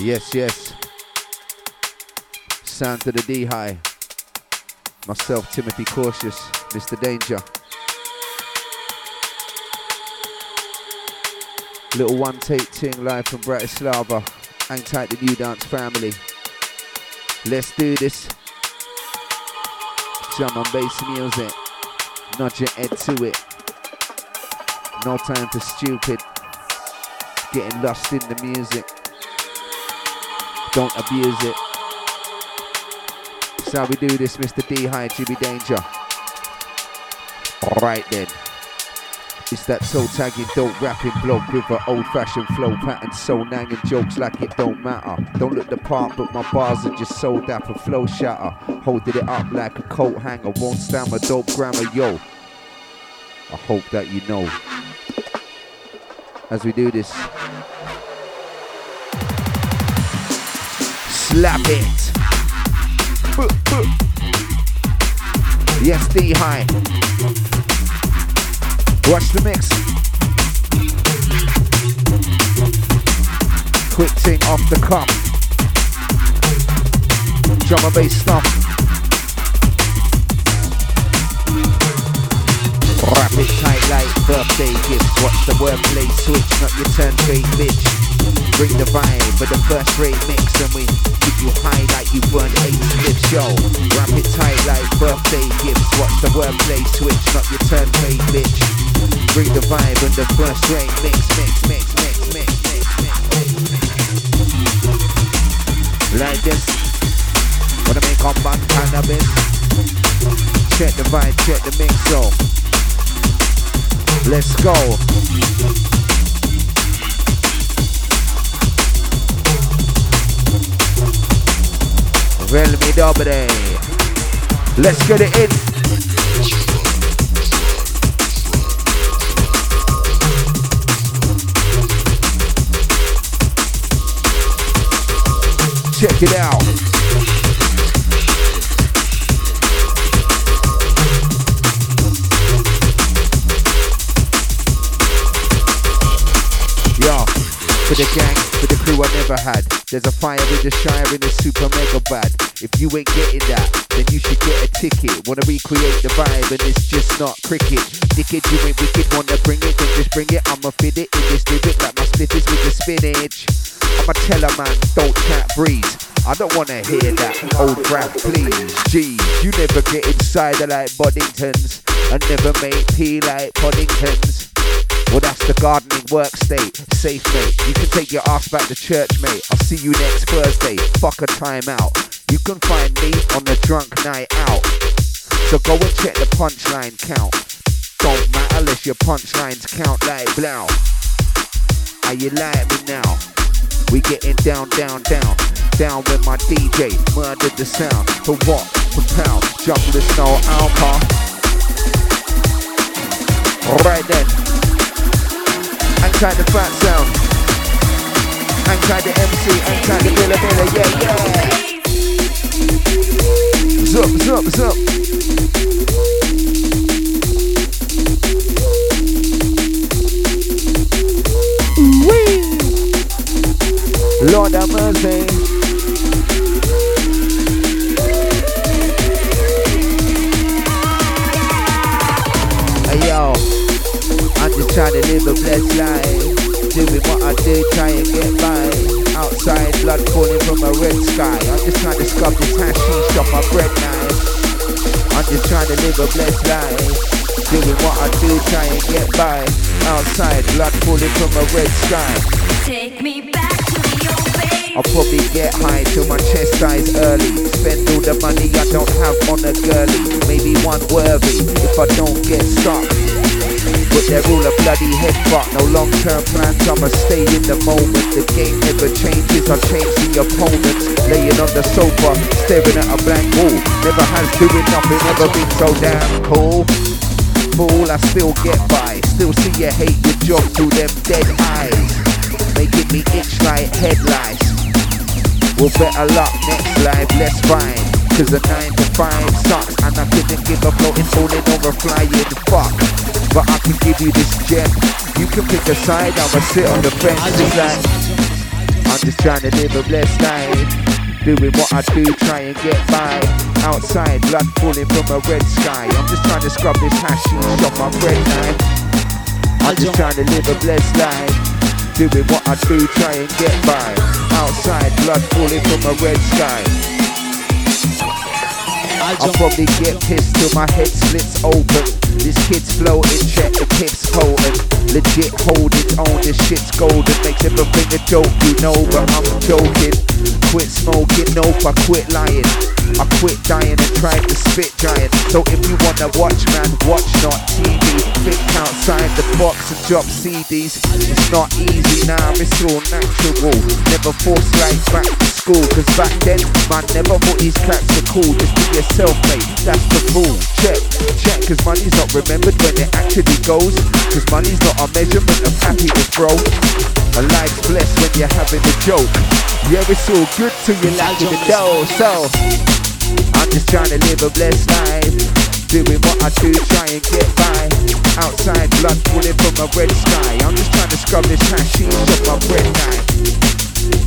Yes, yes. Sound to the D high. Myself, Timothy Cautious, Mr. Danger. Little one take ting live from Bratislava. Hang tight, the new dance family. Let's do this. Drum and bass music. Nod your head to it. No time for stupid. Getting lost in the music. Don't abuse it. That's how we do this, Mr. D High, Jimmy Danger. Alright then. It's that soul tagging, dope rapping bloke with an old fashioned flow pattern, soul nagging jokes like it don't matter. Don't look the part, but my bars are just sold out for flow shatter. Holding it up like a coat hanger, won't stand my dope grammar, yo. I hope that you know. As we do this, slap it. Yes, D high. Watch the mix. Quick thing off the cup. Drum and bass stuff. Wrap it tight like birthday gifts. Watch the wordplay switch, not your turn fake bitch bring the vibe for the first rate mix and we keep you high like you burn eight slips, yo. Wrap it tight like birthday gifts, watch the wordplay switch, not your turn play, bitch. Bring the vibe and the first rate mix, mix, mix, mix, mix, mix, mix. Like this, wanna make on my cannabis. Check the vibe, check the mix, yo. Let's go. Well, me dobre. Let's get it in. Check it out. Yo, for the gang, for the crew I never had. There's a fire in the shire in the super mega bad. If you ain't getting that, then you should get a ticket. Wanna recreate the vibe and it's just not cricket. Dickhead, you ain't wicked, wanna bring it, then just bring it. I'ma fit it in this lyric like my spliffers with the spinach. I'ma tell a man, don't chat breeze. I don't wanna hear that old rap, please. Geez, you never get inside like Boddingtons and never make tea like Poddingtons. Well, that's the gardening work state. Safe, mate. You can take your ass back to church, mate. I'll see you next Thursday. Fuck a timeout. You can find me on the drunk night out. So go and check the punchline count. Don't matter unless your punchlines count like blow. Are you like me now? We getting down, down, down. Down with my DJ. Murder the sound. For what? For pound. Jump the snow alcohol. Alright then. Hang tight the fat sound. Hang tight the MC, hang tight the Miller Miller, yeah, yeah. Zup, zup, zup. Lord have mercy. Trying to live a blessed life. Doing what I do, try and get by. Outside, blood falling from a red sky. I'm just trying to scrub this hashish off my bread knife. I'm just trying to live a blessed life. Doing what I do, try and get by. Outside, blood falling from a red sky. Take me back to the old days. I'll probably get high till my chest size early. Spend all the money I don't have on a girly. Maybe one worthy if I don't get stuck. But they're a bloody head fuck. No long term plans, I'ma stay in the moment. The game never changes, I change the opponents. Laying on the sofa, staring at a blank wall. Never has doing nothing, never been so damn cool. Fool, I still get by. Still see you hate your job through them dead eyes. Making me itch like headlights. Well, better luck next life, let's find. Cause a 9 to 5 sucks, and I couldn't give a floating, falling over, flying, fuck. But I can give you this gem. You can pick a side, I'ma sit on the fence. It's like, I'm just trying to live a blessed life. Doing what I do, try and get by. Outside, blood falling from a red sky. I'm just trying to scrub this hashish off my bread knife. I'm just trying to live a blessed life. Doing what I do, try and get by. Outside, blood falling from a red sky. I'll probably get pissed till my head splits open. This kid's floating, check the tips potent. Legit hold its own, this shit's golden. Makes everything a joke, you know, but I'm joking. Quit smoking, nope, I quit lying. I quit dying and tried to spit giant. So if you wanna watch, man, watch not TV. Think outside the box and drop CDs. It's not easy now, it's all natural. Never force life back to school, cause back then, man never thought these cracks were cool. Just be yourself, mate, that's the rule. Check, check, cause money's not remembered when it actually goes. Cause money's not a measurement of happiness, bro. A life's blessed when you're having a joke. Yeah, it's all good till you're lacking the dough. So, I'm just trying to live a blessed life. Doing what I do, try and get by. Outside, blood falling from a red sky. I'm just trying to scrub this hashish off my bread knife.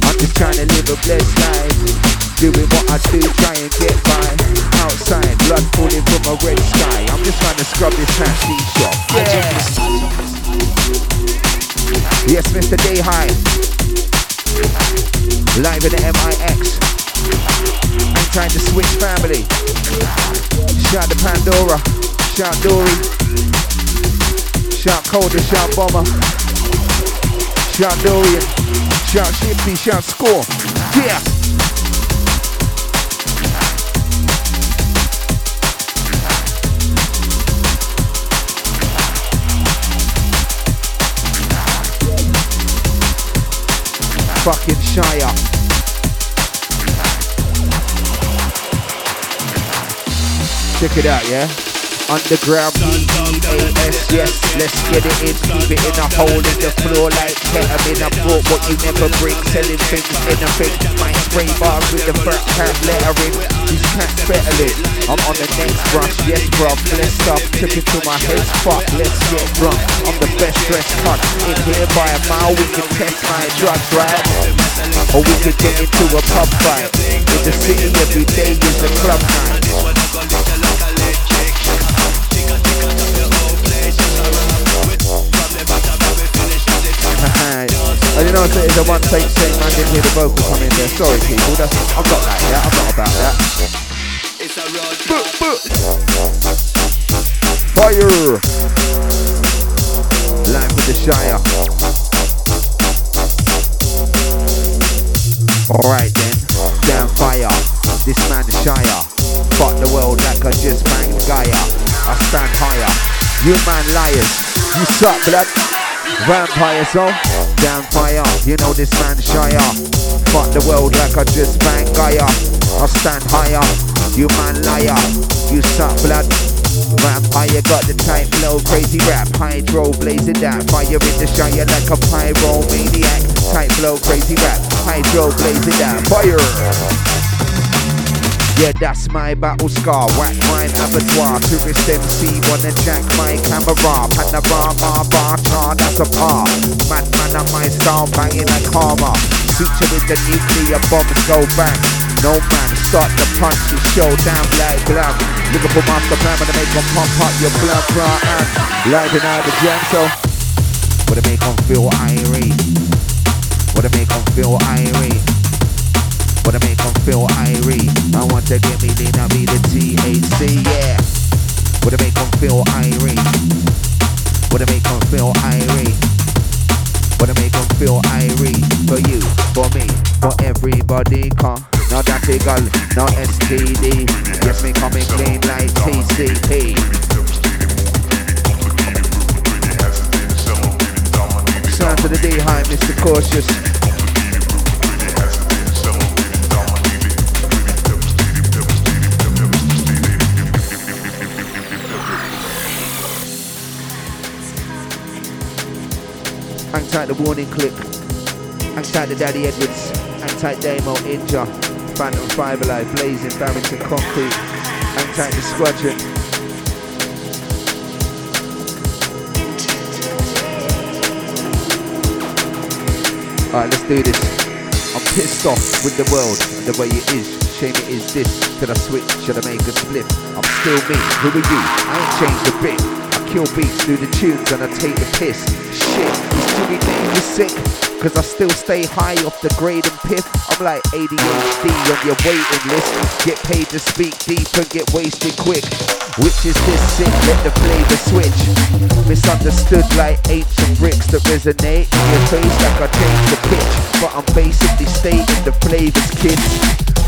I'm just trying to live a blessed life. Doing what I do, try and get by. Outside, blood falling from a red sky. I'm just trying to scrub this hashish off. Yeah. Yes, Mr. Day High. Live in the MIX. I'm trying to switch family. Shout to Pandora. Shout Dory. Shout Coda. Shout Bomber. Shout Dorian. Shout Shifty. Shout Score. Yeah. Fucking Shire. Check it out, yeah? Underground B-E-A-S, yes, let's get it in, keep it in a hole in the floor like ketamine. I brought what you never bring, selling things, anything. My spray bars with the fat cat lettering, these cats bettling. I'm on the next brush, yes, bruv, blessed up, tripping till my head's fucked, let's get drunk. I'm the best dressed cut, in here by a mile, we can test my drugs, right? Or we could get into a pub fight. In the city every day is a club night. I didn't know if it is a one take thing, I didn't hear the vocal come in there. Sorry people, that's I've got that, yeah, I'm not about that. Boop, boop. Fire! Live with the Shire. Alright then, damn fire. This man the Shire. Fuck the world like I just banged Gaia. I stand higher. You man liars. You suck blood. Vampire so damn fire. You know this man Shire. Fuck the world like I just banged Gaia. I stand higher. You man liar. You suck blood. Vampire got the tight flow, crazy rap, hydro blazing that fire in the shire like a pyromaniac. Tight flow, crazy rap, hydro blazing that fire. Yeah, that's my battle scar. Whack mine abattoir. Tourist MC wanna jack my camera. Panorama bar char, that's a par. Man, man, on my style banging like karma. Suture with the nuclear bombs go bang. No man, start the punch, it's showdown like glam. Liverpool master plan when I make them pump up your blood, blood, and lighting out the jam. So, to make them feel irate. To make them feel irate. To make them feel irate. I want to get me lean, I be the THC, yeah. To make them feel. What to make them feel. What to make them feel irate. For you, for me, for everybody, come. Not that girl, no STD. Yes, me coming clean like TCP. Sound to the D high, Mr. Cautious. Tight the warning clip. Tight the Daddy Edwards. Tight Damo Inja. Phantom Five Alive, Blazing, Barrington Concrete. Tight the Squadron. Alright, let's do this. I'm pissed off with the world and the way it is. Shame it is this. Did I switch? Should I make a split? I'm still me. Who are you? I ain't changed a bit. I kill beats do the tunes and I take the piss. Shit, is Jimmy Davis sick? Cause I still stay high off the grade and piff. I'm like ADHD on your waiting list. Get paid to speak deep and get wasted quick. Which is this sick? Let the flavor switch. Misunderstood like and bricks that resonate in your face like I changed the pitch. But I'm basically stating the flavors, kids.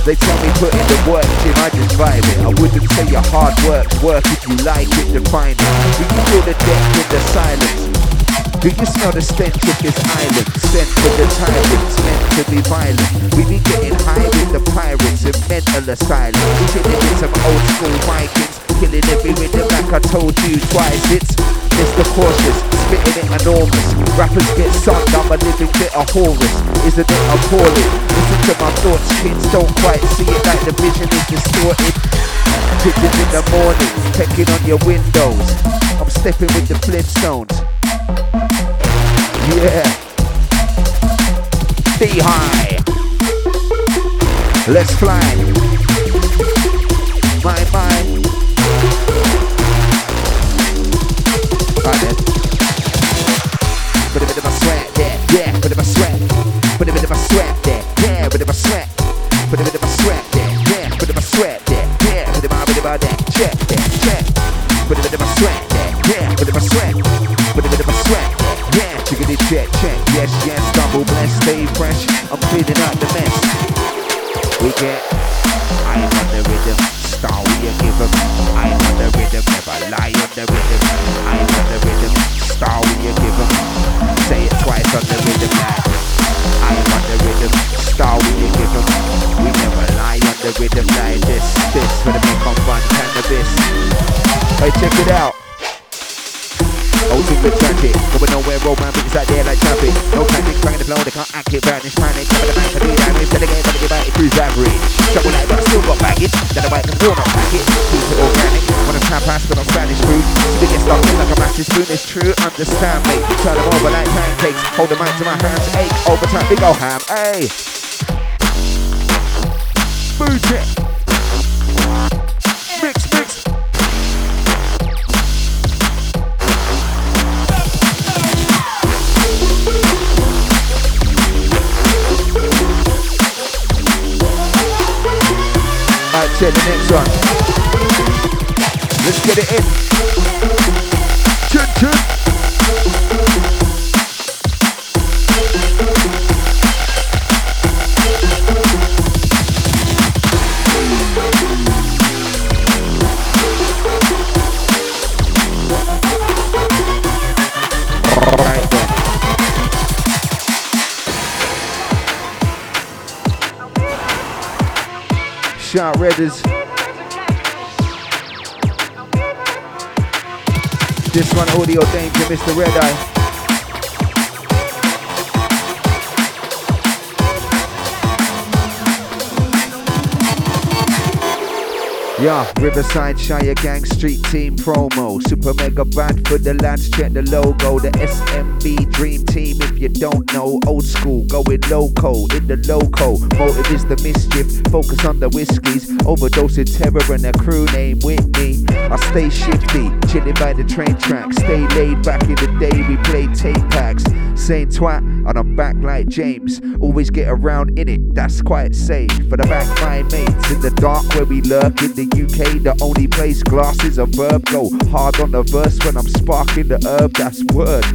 They tell me put in the work, Jim, I just vibe it. I wouldn't say your hard work's work if you like it, define it. Do you feel the depth in the silence? Do you smell the stench of this island? Sent for the tyrants, meant to be violent. We be getting high with the pirates in mental asylum. Chilling with some old school Vikings, killing every rhythm back. I told you twice. It's Mr. Cautious, spitting it enormous. Rappers get sucked, I'm a living bit of Horus. Isn't it appalling? Listen to my thoughts, kids don't quite see it like the vision is distorted. Pigeons in the morning, pecking on your windows. I'm stepping with the Flintstones. Yeah. Be high. Let's fly. My, my. Right then. Put a bit of my sweat there. Yeah, put a bit of my sweat. Put a bit of my sweat there. Yeah, put a bit of my sweat. Put a bit of my sweat there. Yeah, put a bit of my sweat there. Yeah, put a bit of my, bit of my there. Check stay fresh. I'm cleaning out the mess. We get I am on the rhythm, star we a give 'em. I am on the rhythm, never lie on the rhythm. I am on the rhythm, star we a give 'em. Say it twice on the rhythm. I am on the rhythm, star we a give 'em. We never lie on the rhythm like this, this for the make on fun cannabis. Hey, check it out. Ultimate traffic, going nowhere, roll man, bitches out there like traffic. No panic, banging the flow, they can't act it, vanish, panic. Cover the bank, I do to the game, gotta get back, it cruise average. Trouble like, but I still got baggage. That I bite can still not pack it. Keep it organic, when I'm tap but I'm Spanish food. So get stuck in like a massive spoon, it's true, understand, mate. Turn them over like pancakes, hold the mic to my hands, ache, overtime, big ol' ham, ayy. Boot it. The next one. Let's get it in. Shout Redders. This one audio danger, Mr. Red Eye. Yeah, Riverside Shire Gang Street Team promo. Super mega bad for the lads. Check the logo. The SMB Dream Team. If you don't know, old school going loco in the loco. Motive is the mischief. Focus on the whiskies. Overdosing terror and a crew name Whitney. I stay shifty, chilling by the train track. Stay laid back in the day. We play tape packs. Saying twat, and I'm back like James. Always get around in it. That's quite safe. For the back, my mates in the dark where we lurk in the UK. The only place glasses a verb. Go hard on the verse when I'm sparking the herb. That's word.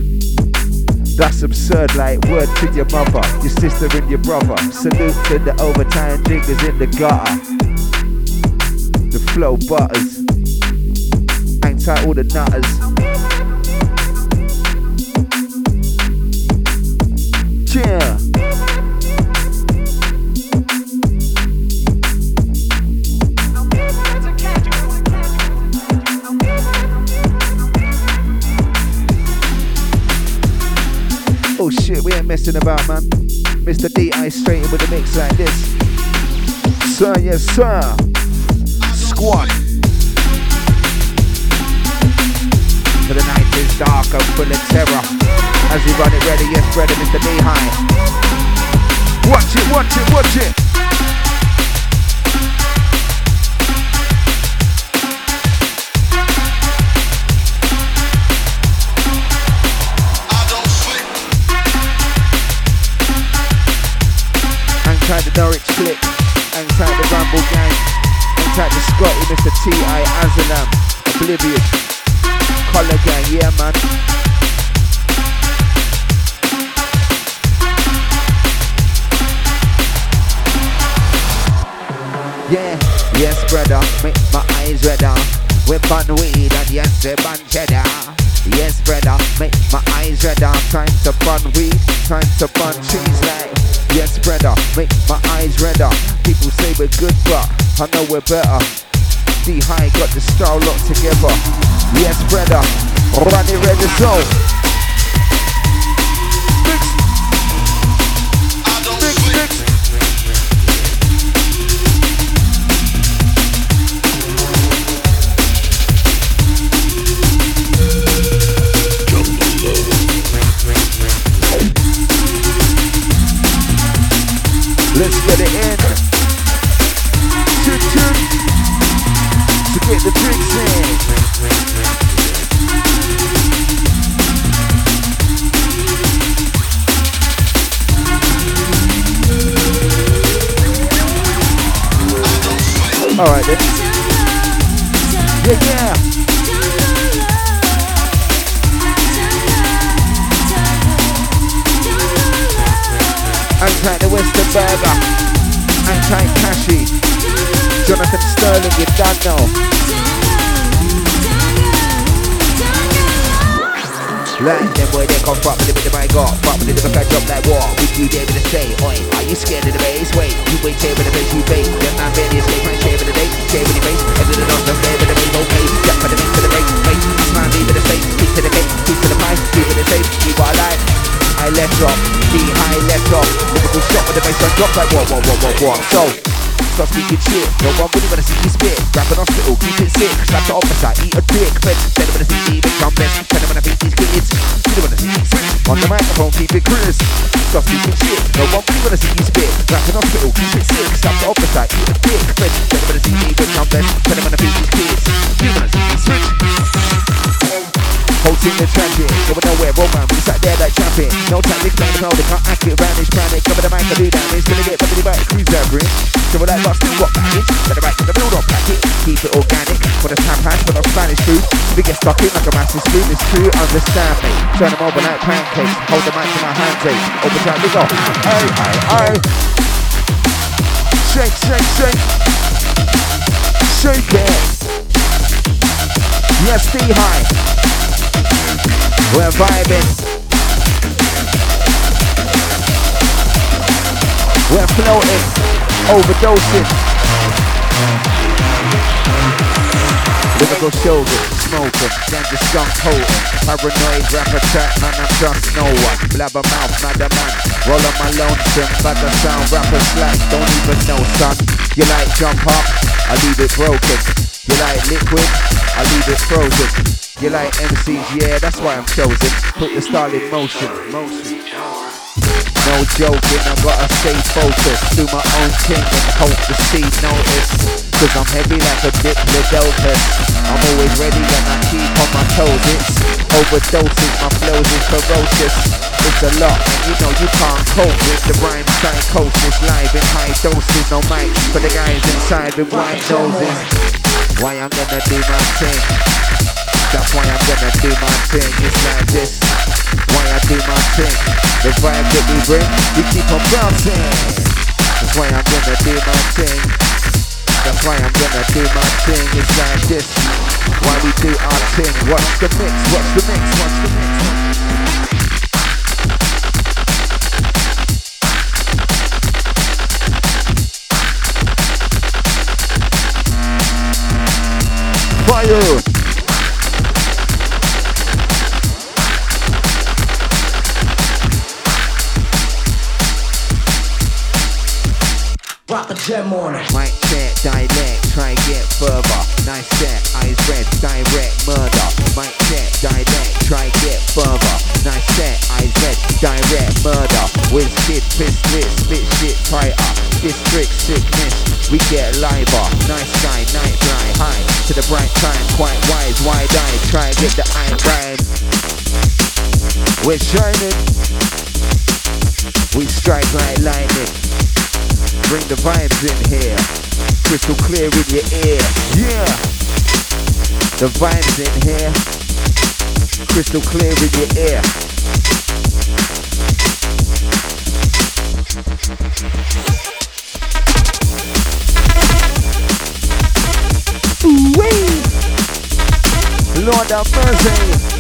That's absurd, like word to your mother, your sister and your brother. Salute to the overtime diggers in the gutter. The flow butters. Hang tight all the nutters. Yeah. Oh shit, we ain't messing about, man. Mr. D.I. straight in with the mix like this. Sir, yes, sir. Squad. For the night is dark and full of terror. As we run it ready, yes, brother, Mr. high. Watch it, watch it, watch it. Tight the Norwich hang tight the Ramble gang, tight the Scotty, Mr. T.I. Azalam, Oblivion, Collar gang, yeah man. Brother, make my eyes redder. We bun weed and yes, they bun cheddar. Yes, brother, make my eyes redder. Time to bun weed, time to bun trees like. Yes, brother, make my eyes redder. People say we're good, but I know we're better. D high got the style locked together. Yes, brother, run it red zone. Let's Alright then. Yeah, yeah. Anti the Western Burger, Anti Cashy, Jonathan Sterling, you don't know. Like them boy, they come with the of my got with the back, I drop like war With you there with the say, oi Are you scared of the bass? Wait, you wait, tear with the bass, you bait Them man barely escape, man share with the day with the bass, and then there with the bass Okay, jump for the mix for the bass Wait, man leave with the safe Keep to the gate, keep to the pipe Keep the safe, keep what I like high left drop, D high left off. Lyrical shot with the bass drop like what, what, what, what, what. So, stop speaking shit. No one really wanna see you spit. Grab an hospital, keep it sick. Slap the officer, eat a dick. Fed, tell them wanna see me become best. Tell them wanna beat these kids. You don't wanna see me switch. On the microphone, keep it crisp. Stop speaking shit. No one really wanna see you spit. Grab an hospital, keep it sick. Slap the officer, eat a dick. Fed, tell them wanna see me become best. Tell them wanna beat these kids. You wanna see me switch. Holding the tragic, going nowhere, man. We sat there like champion. No time to explain crowd, they can't act it, vanish, panic. Cover the mic, I do damage. Gonna get somebody back, cruise that bridge. So we're like, lost, what package? Let the right to the build up packet. Keep it organic. For the hash, for the Spanish food. We get stuck in like a massive spoon. It's true, understand me. Turn them over like pancakes. Hold the mic in my hands, eh? Over time, we go. Aye, aye, aye. Shake, shake, shake. Shake it. Yes, be high. We're vibing. We're floating, overdosing. Lyrical shoulder, smoking, ganja skunk potent. Paranoid rapper chat, man, I trust no one. Blabber mouth, madder man. Roll on my lonesome, but the sound rapper slack, don't even know, son. You like jump up, I leave it broken. You like liquid, I leave it frozen. You like MCs, yeah, that's why I'm chosen. Put the style in motion, motion. No joking, I gotta stay focused. Do my own thing and hope to see notice. Cause I'm heavy like a diplodocus. I'm always ready and I keep on my toes. It's overdoses, my flows is ferocious. It's a lot, and you know you can't cope with the rhyme psychosis. Live in high doses, no mic for the guys inside with white noses. Why I'm gonna do my thing. That's why I'm gonna do my thing. It's like this. Why I do my thing. The vibe that we bring, we keep on bouncing. That's why I'm gonna do my thing. That's why I'm gonna do my thing. It's like this. Why we do our thing. What's the mix. What's the mix. What's the mix. Fire! A gem on it. Mic check, dialect, try get further. Nice set, eyes red, direct murder. Mic check, dialect, try get further. Nice set, eyes red, direct murder. With shit, piss, split, spit shit trick sickness. We get liver, nice guy, night fly high to the bright time, quite wise, wide eye, try get the eye rhyme. We're shining, we strike like lightning. Bring the vibes in here, crystal clear in your ear, yeah. The vibes in here, crystal clear in your ear. Ooh-wee. Lord have mercy.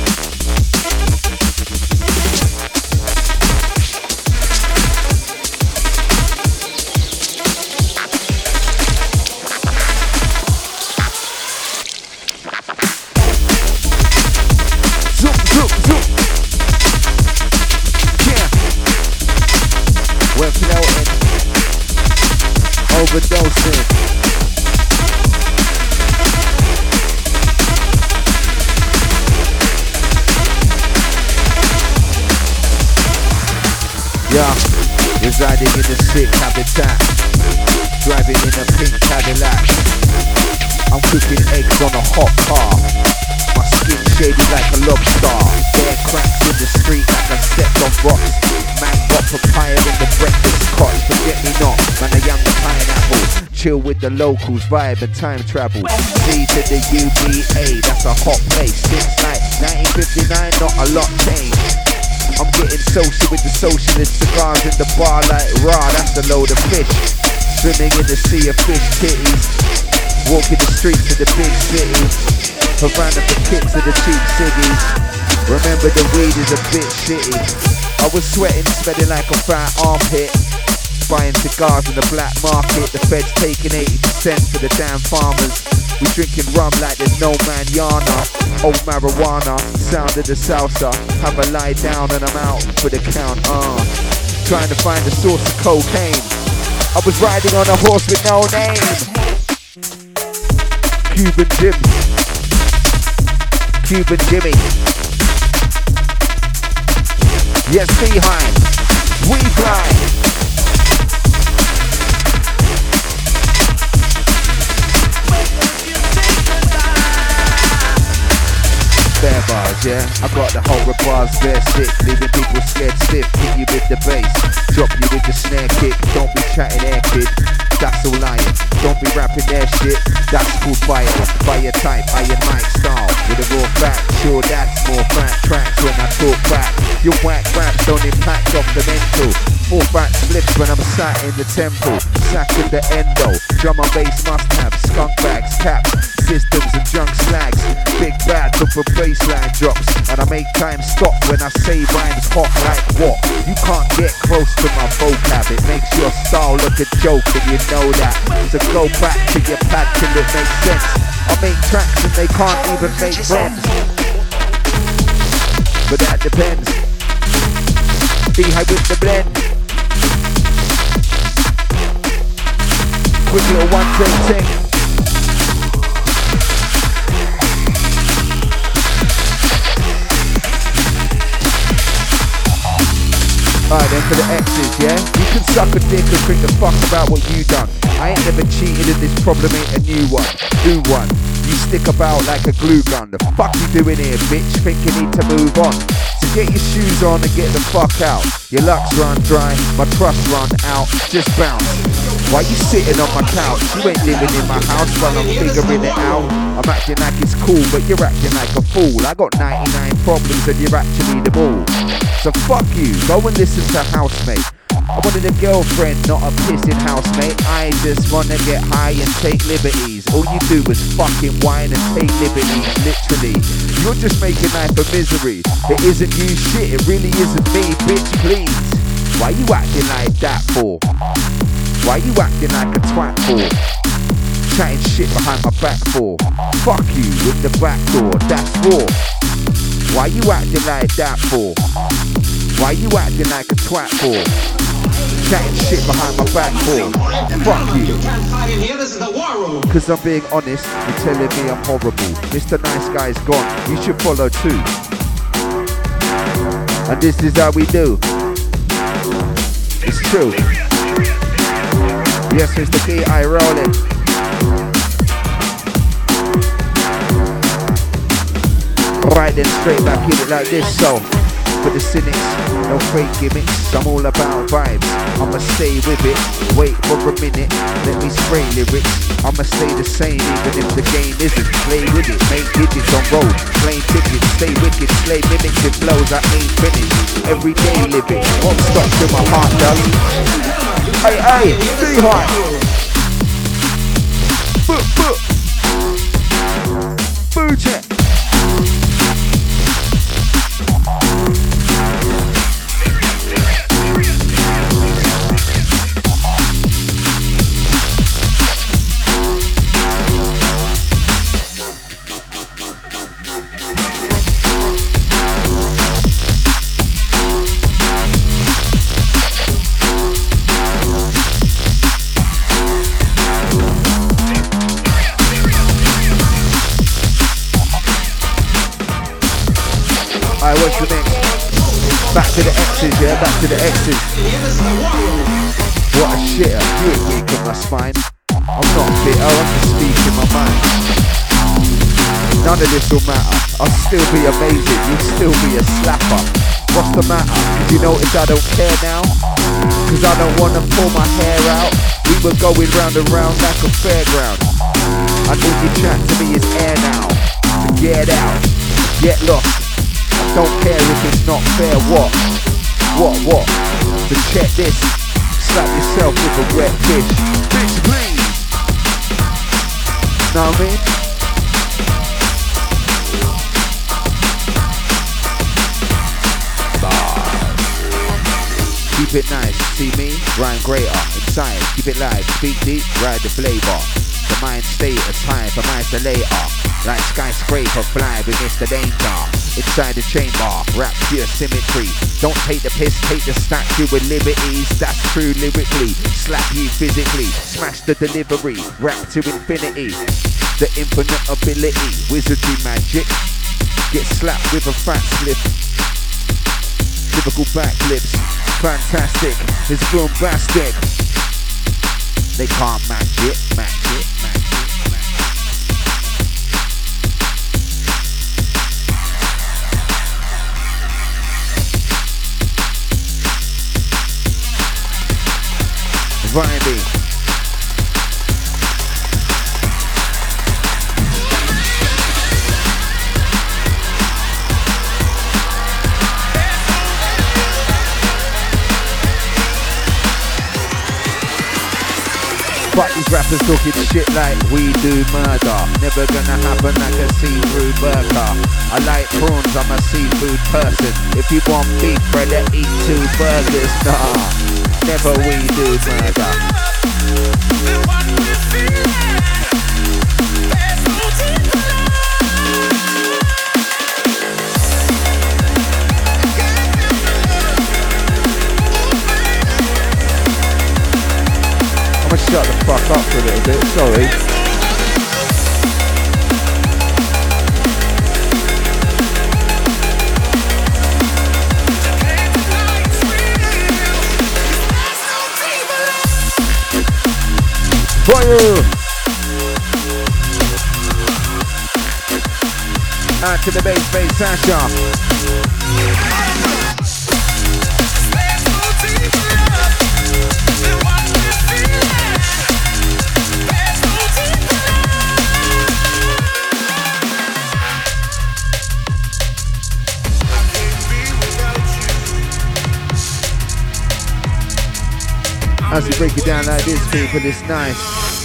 The locals, vibe and time travel. C to the UBA, that's a hot place. Since like 1959, not a lot changed. I'm getting social with the socialists, cigars in the bar like raw, that's a load of fish. Swimming in the sea of fish titties. Walking the streets of the big city. Havana for kicks of the cheap ciggies. Remember the weed is a bit shitty. I was sweating, smelling like a fat armpit. Buying cigars in the black market. The feds taking 80% for the damn farmers. We drinking rum like there's no man manana. Old marijuana, sound of the salsa. Have a lie down and I'm out for the count. Uh, trying to find the source of cocaine. I was riding on a horse with no name. Cuban Jim. Cuban Jimmy. Yes, behind. We fly. Yeah. I got the whole bars bare sick, leaving people scared stiff. Hit you with the bass, drop you with the snare kick. Don't be chatting air, kid. That's all lying. Don't be rapping their shit. That's called fire. Fire type, iron mic style. With a raw fact, sure that's more fat tracks when I talk back. Your whack raps don't impact off the mental. Four back flips when I'm sat in the temple. Sack in the endo. Drum and bass must have skunk bags, caps, systems and junk slags. Big bad for for baseline drops. And I make time stop when I say rhymes hot like what? You can't get close to my vocab. It makes your style look a joke and you know that. So go back to your pad till it makes sense. I make tracks and they can't even make rhymes. But that depends. Be high with the blend. Quick little one take ting. Alright then for the X's, yeah? You can suck a dick and think the fuck about what you done. I ain't never cheated and this problem ain't a new one. New one. You stick about like a glue gun. The fuck you doing here, bitch? Think you need to move on. So get your shoes on and get the fuck out. Your luck's run dry, my trust run out. Just bounce. Why you sitting on my couch? You ain't living in my house while I'm figuring it out. I'm acting like it's cool, but you're acting like a fool. I got 99 problems and you're actually the ball. So fuck you, go and listen to Housemate. I wanted a girlfriend, not a pissing housemate. I just wanna get high and take liberties. All you do is fucking whine and take liberties, literally. You're just making life a misery. It isn't you shit, it really isn't me, bitch, please. Why you acting like that for? Why you acting like a twat for? Chatting shit behind my back for? Fuck you with the back door, that's raw. Why you acting like that for? Why you acting like a twat for? Chatting shit behind my back for? Fuck you. Cause I'm being honest, you're telling me I'm horrible. Mr. Nice Guy's gone, you should follow too. And this is how we do. It's true. Yes, Mr. Key, I rolling. Right then, straight back in it like this, so for the cynics, no fake gimmicks. I'm all about vibes. I'ma stay with it. Wait for a minute, let me spray lyrics. I'ma stay the same even if the game isn't. Play with it, make digits on road, plain tickets, stay wicked, slay mimics it flows. I ain't finished. Everyday living, won't stop till my heart does. Hey, hey, stay high. Book, book. Boo check. In spine. I'm not bitter, I'm just speaking my mind. None of this will matter, I'll still be amazing, you'll still be a slapper. What's the matter? Did you notice I don't care now? Cause I don't wanna pull my hair out. We were going round and round like a fairground. I know you chat to me is air now. So get out, get lost. I don't care if it's not fair, what? What, what? So check this. Slap yourself with a wet fish. Bitch, please. Know what I mean? Keep it nice, see me? Rhyme greater, inside, keep it live, speak deep, ride the flavor. The mind state is time for to later. Like skyscraper fly against the danger. Inside the chamber, rap pure symmetry. Don't take the piss, take the statue with liberties. That's true lyrically. Slap you physically, smash the delivery. Rap to infinity. The infinite ability, wizardry magic. Get slapped with a fat slip. Typical backflips, fantastic. It's bombastic. They can't match it, match it, match it. Vibing. But these rappers talking shit like we do murder. Never gonna happen like a see-through burger. I like prawns, I'm a seafood person. If you want beef, better eat two burgers. Nah. Never we do murder. I'm gonna shut the fuck up for a little bit, sorry. Fire! Out to the bass, bass, Sasha. As we break it down like this, people, it's nice.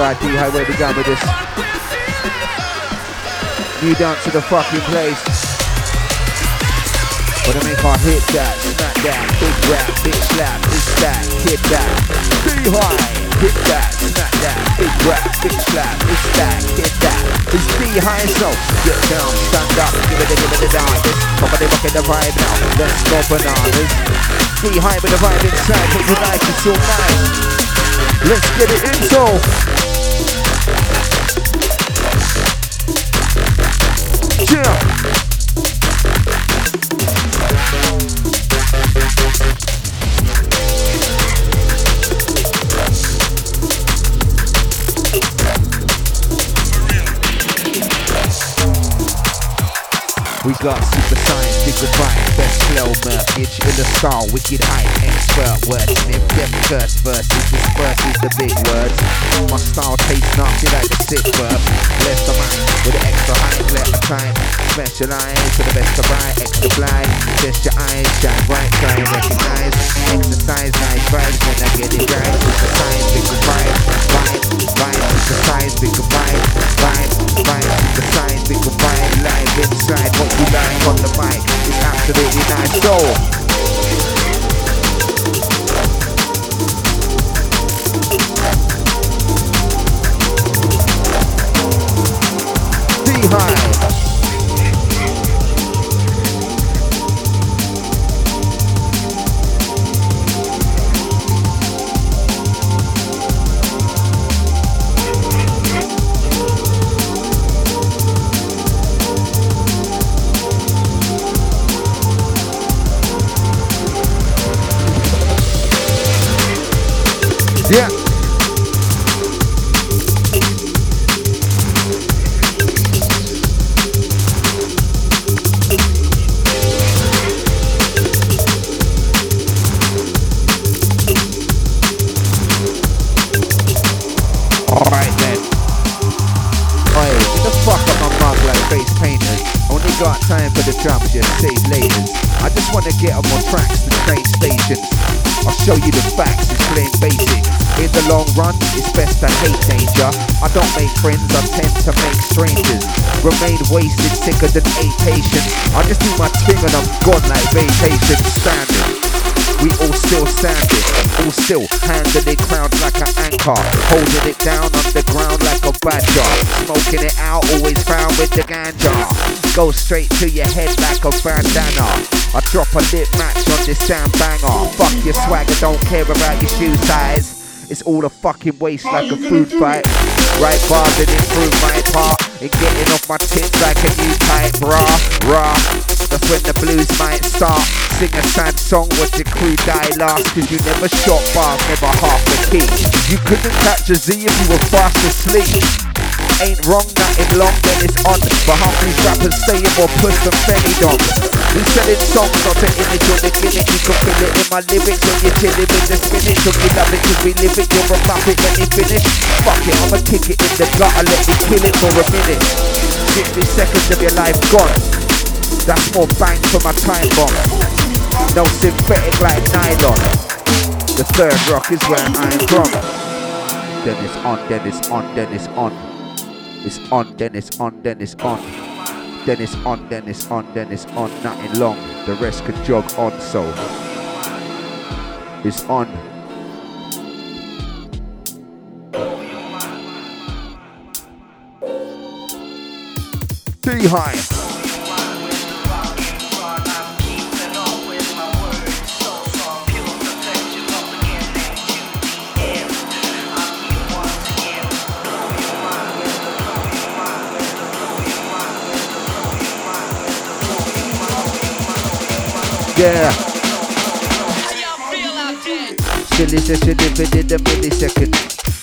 Friday, how where we going with this? New dance to the fucking place. Wanna make our hit that, snap that, big rap, big slap, it's that, hit that, be high, hit that, snap that, big rap, big slap, it's that, hit that, it's be high, so get down, stand up, give it a give it a dance, somebody rocking the vibe now, let's go bananas, be high with the vibe inside, what you like is so nice, let's get it in, We got super science, dignified, best flow, merkage in the style, wicked hype, expert wordsmith, death curse verses, disperse is the big words. My style tastes nasty like the sick verb. Bless the mind with the extra height, let the time specialize to the best of right, extra blind. Test your eyes, shine bright, try and recognize. Exercise, nice vibes when I get it right. Super science, dignified, vibe, vibe, exercise, big vibe, vibe, vibe, super science, big vibe, live inside. What you like on the mic is absolutely nice. So, holding it down on the ground like a badger, smoking it out, always found with the ganja. Go straight to your head like a bandana. I drop a lit match on this damn banger. Fuck your swagger, don't care about your shoe size. It's all a fucking waste like a food fight. Right bars and improve my part in getting off my tits like a new type, rah, rah. That's when the blues might start. Sing a sad song, watch your crew die last. Cause you never shot bars, never half a key. You couldn't catch a Z if you were fast asleep. Ain't wrong, nothing long, then it's on. But half these rappers say it more puss than Fenny Dom. We selling songs, not the image or the gimmick. You can feel it in my lyrics when you're chilling with the spinach. Hope you love it cause we live it, you're a muppet when you finish. Fuck it, I'ma kick it in the gutter, let me kill it for a minute. 60 seconds of your life gone. That's more bang for my time bomb. No synthetic like nylon. The third rock is where I'm from. Then it's on, then it's on, then it's on. It's on, then it's on, then it's on. Then it's on, then it's on, then it's on. Nothing long. The rest could jog on, so it's on. Beehive. Yeah. Silly session if it in a millisecond.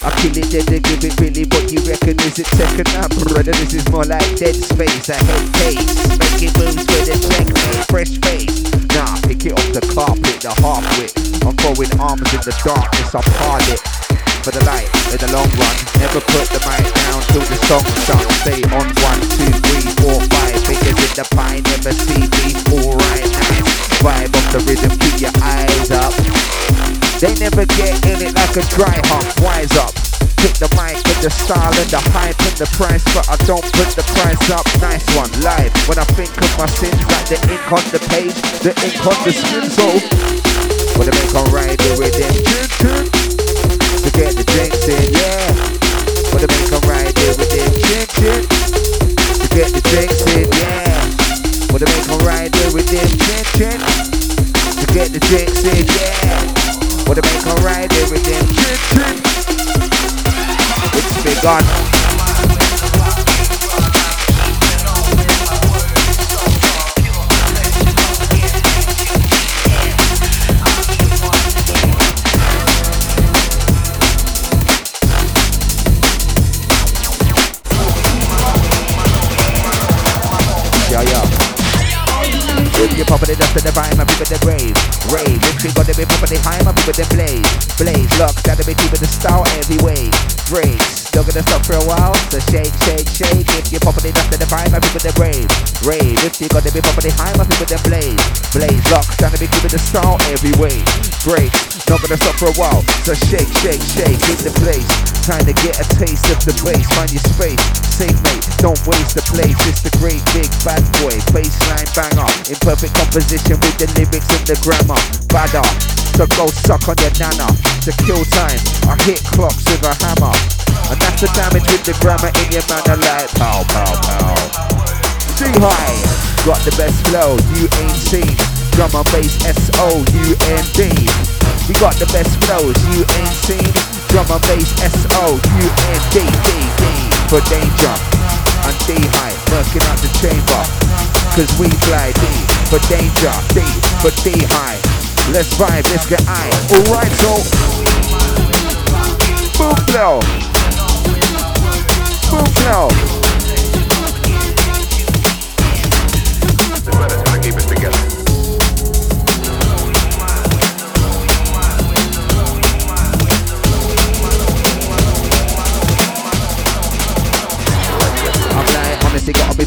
I kill it, then they give it really what you reckon is it second up, brother? This is more like dead space. I hate pace, making moves with a checkmate, fresh face. Nah, pick it off the carpet, the half wit. I'm throwing arms in the darkness, I part it for the light in the long run. Never put the mic down till the song starts. Stay on one, two, three, four, five. Fingers in the pie, never see me. Alright. Vibe of the rhythm, keep your eyes up. They never get in it like a dry hump. Wise up. Pick the mic with the style and the hype and the price, but I don't put the price up. Nice one, live. When I think of my sins, like the ink on the page, the ink on the skin, so when I make on ride the redemption, to get the drinks in, yeah. When I make on ride the redemption, to get the drinks in, yeah. When I make on ride the to get the drinks in, yeah. I make ride the redemption. It's big If you poppin' it up to the vine, my people the grave. Rave, if you gonna be poppin' it high, my people the blaze. Blaze, lock, gotta be keeping the style every way. Breaks, not gonna stop for a while. So shake, shake, shake. If you poppin' it up to the vine, my people the grave. Rave, you gonna be poppin' it high, my people the blaze. Blaze, lock, gotta be keeping the style every way. Breaks, not gonna stop for a while. So shake, shake, shake in the place. Trying to get a taste of the bass, find your space. Safe mate, don't waste the place. It's the great big bad boy, bassline banger. In perfect composition with the lyrics and the grammar. Badder, so go suck on your nana. To kill time, I hit clocks with a hammer. And that's the damage with the grammar in your manner like pow, pow, pow. Too high, got the best flow you ain't seen. Drum and bass S-O-U-N-D. We got the best flows you ain't seen. Drum and bass S-O-U-N-D. D, D, for danger. And D high, working out the chamber. Cause we fly D for danger. D for D high. Let's vibe, let's get high. Alright, so. Boom flow. Boom flow.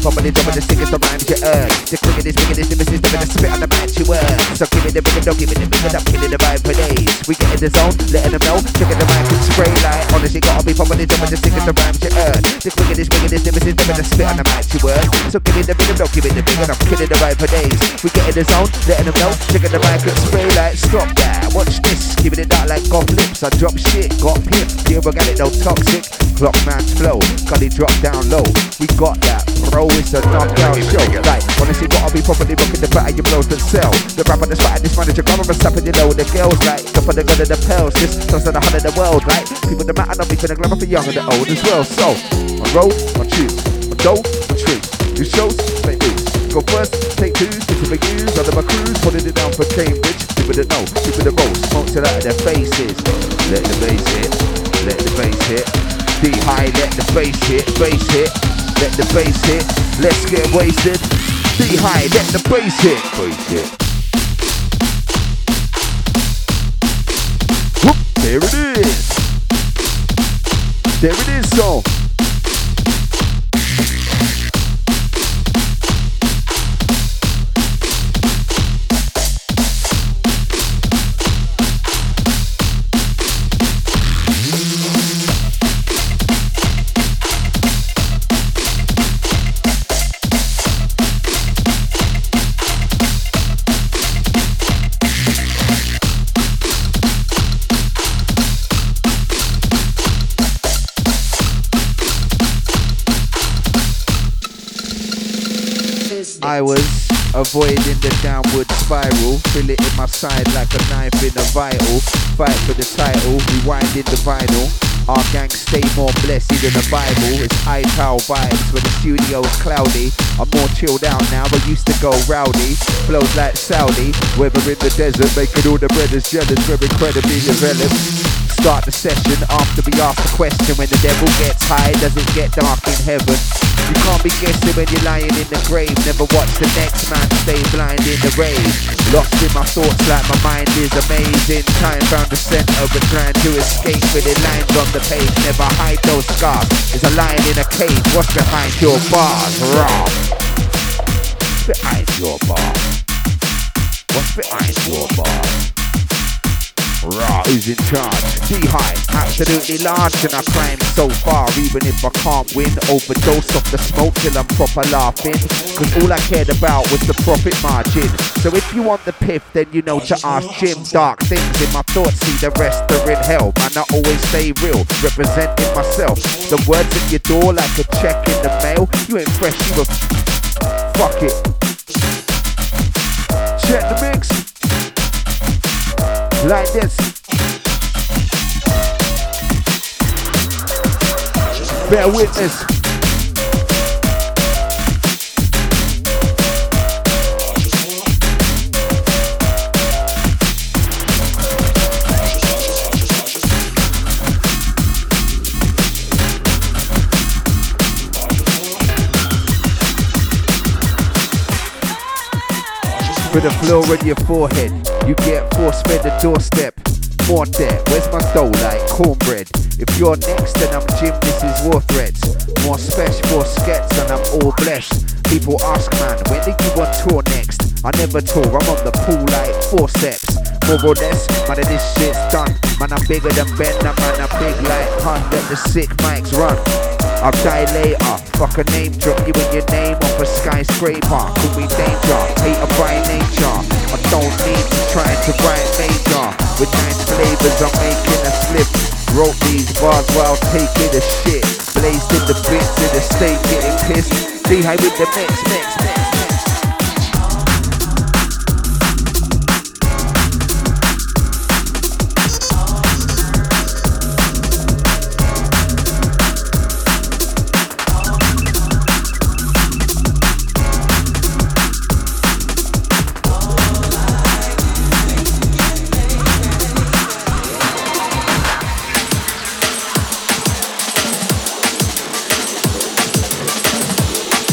Up with the sickest of rhymes you earn. The quickest, biggest, the missus, the spit on the match you earn. So give me the rhythm, don't give me the rhythm, I'm killing the vibe for days. We get in the zone, letting them know, checking the mic with spray light. Honestly, gotta be up with the sickest of rhymes you earn. The quickest, biggest, the missus, the spit on the match you earn. So give me the rhythm, don't give me the rhythm, I'm killing the vibe for days. We get in the zone, letting them know, checking the mic with spray light. Stop that, watch this, giving it out like golf lips. I drop shit, got pimp, pure organic, no toxic. Clock man's flow, it drop down low. We got that, bro, it's a knockout show. Like, honestly, gotta be properly rocking the batter, you blows and sell. The rapper, the spot, this manager, government stopping, you know, with the girls, like, the for the good of the pills, this, toss of the heart of the world, right? people that matter, not be finna glamour for young and the old as well. So, on road, on choose, on dough, on truth. Do shows, make moves. Go first, take twos, people make use, under my cruise, holding it down for Cambridge. People that know, people that roll, smoke till out of their faces. Let the bass hit, let the bass hit. D high, let the bass hit, bass hit. Let the bass hit, let's get wasted. Be high, let the bass hit, bass hit. Whoop, there it is. There it is, so. Avoiding the downward spiral. Feel it in my side like a knife in a vital. Fight for the title, rewinding the vinyl. Our gang stay more blessed than the Bible. It's iPal vibes when the studio's cloudy. I'm more chilled out now, I used to go rowdy. Flows like Saudi, weather in the desert, making all the brothers jealous. We're incredibly developed. Start the session after we ask the question when the devil gets high, does it get dark in heaven? You can't be guessing when you're lying in the grave. Never watch the next man stay blind in the rave. Lost in my thoughts like my mind is amazing. Time found the center but trying to escape with the lines on the page. Never hide those scars. There's a lion in a cage. What's behind your bars? Raw. Behind your bars. What's behind your bars? Raw, who's in charge? Be high, absolutely large, and I climb so far, even if I can't win. Overdose off the smoke till I'm proper laughing. Cause all I cared about was the profit margin. So if you want the piff, then you know to ask Jim. Dark things in my thoughts, see the rest are in hell. Man, I always stay real, representing myself. The words at your door like a check in the mail. You ain't fresh, you a fuck it. Check the mix. Like this. Bear witness. For the floor on your forehead, you get force fed the doorstep. More debt, where's my dough like cornbread? If you're next, then I'm Jim, this is War Threats. More special, more skets, and I'm all blessed. People ask, man, when do you on tour next? I never tour, I'm on the pool like forceps. Or less, man, this shit's done. Man, I'm bigger than Ben, man, I'm big like Hun. Let the sick mics run. I'll die later. Fuck a name drop you in your name off a skyscraper. Could be danger, hater by nature. I don't need to try to write major. With nine flavors, I'm making a slip. Wrote these bars while taking a shit. Blazed in the bits in the state, getting pissed. See how with the mix, mix, mix.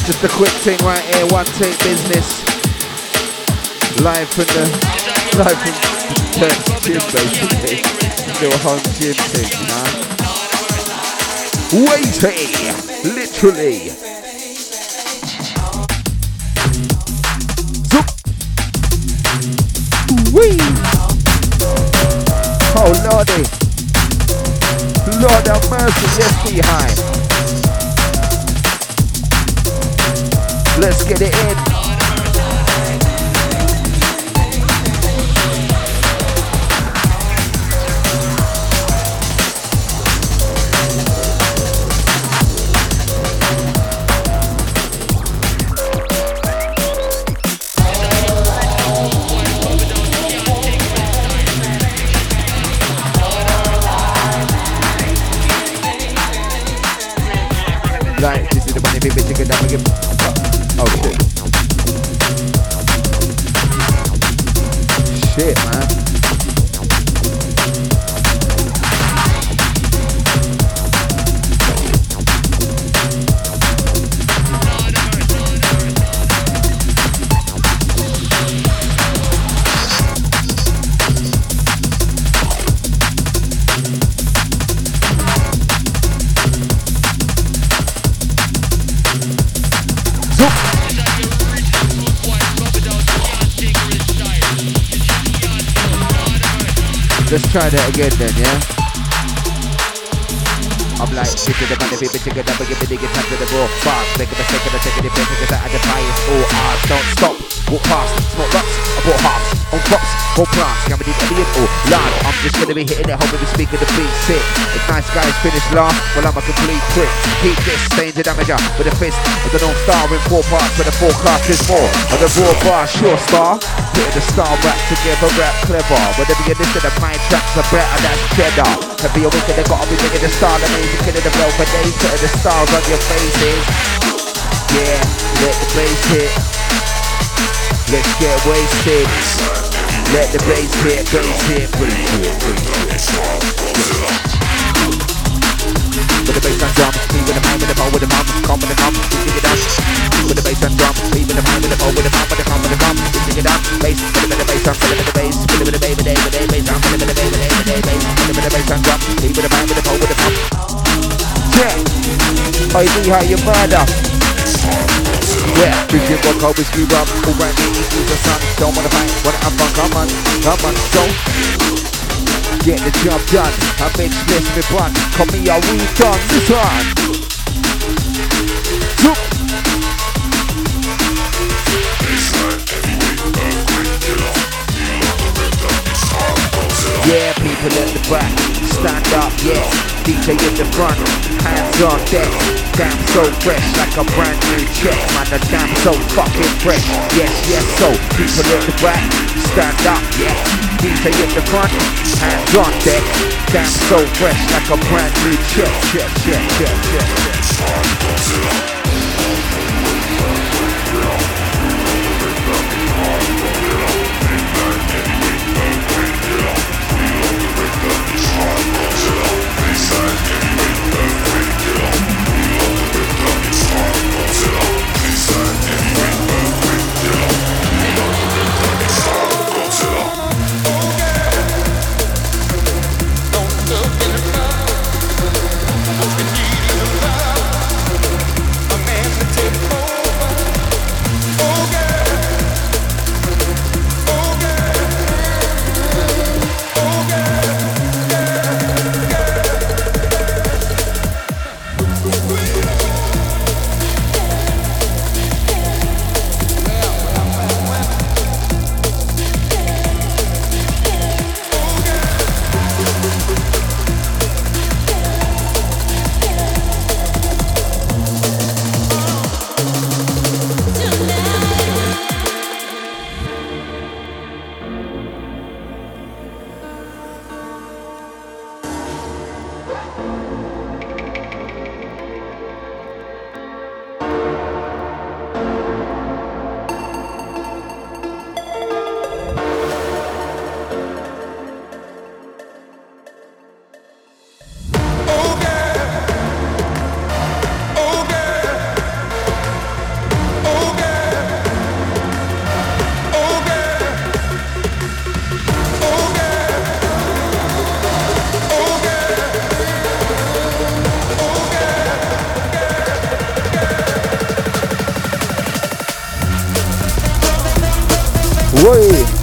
Just a quick thing right here, one take business. Live from the live from the church gym basically. A home gym thing, know. Waiting, literally. Zoop. Wee. Oh lordy. Lord have mercy, yes be high. Let's get it in. Like, this is the money, baby, take it down, give Oh Let's try that again then, yeah? I'm like, is the money, take it up, give me the guitar to the raw fast. Make a mistake and I take it in bed, because I the bias, all ours, don't stop. Walk past, smoke rocks, I bought halves, on whole plants, got me the idiot, oh, lad, I'm just gonna be hitting it, hoping to speak of the beat sick. If nice guys finish last, well, I'm a complete prick. Keep this, stain to damager, with a fist, with the North Star in four parts, where the forecast is more. And the raw bar, sure star, Putting the star rap together, rap clever. Whenever you listen to my tracks are better, that's cheddar. be a wicked, they gotta be making the style amazing, killing the bell for days, putting the stars on your faces. Yeah, let the bass hit. Let's get wasted. Let the bass hit, bass hit, bass hit, bass hit. With the bass and drum, me with the mind, with the ball, with the mom, come with the come, sing it out. With the bass and drum, me with the mind, with the ball, with the mom, with the come, with the come, sing it out. Bass, with the bass, I'm with the bass, with the bass, with the bass, with the bass, I'm with the bass, with the bass, with the bass, and drum, me with the mind, with the ball, with the come. Yeah, I see how you murder. Yeah, drinking vodka, whiskey, rum, all right, me, eat the sun. Don't wanna fight, wanna have fun, come on, come on, go. get the job done. I make spliff me bun. Call me a weed done. This one. Zoop. Yeah, people at the back, stand up, yeah. DJ in the front, hands on deck. Damn so fresh, like a brand new check. Man, the damn so fucking fresh. Yes, yes, so people at the back, stand up, yeah. DJ in the front, hands on deck. Damn so fresh, like a brand new check, check, check, check, check, check. Sign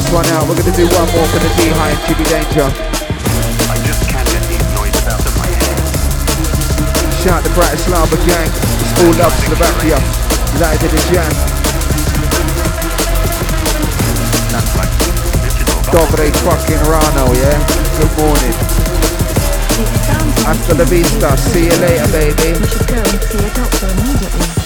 this one out. We're gonna do one more for the D High and Jimmy Danger. I just can't get these noises out of my head. Shout the Bratislava gang. It's all love to Slovakia. Live in the jam. Dobre fucking Rano, yeah? Good morning. Hasta la vista. See you later, baby. You should go and see a doctor immediately.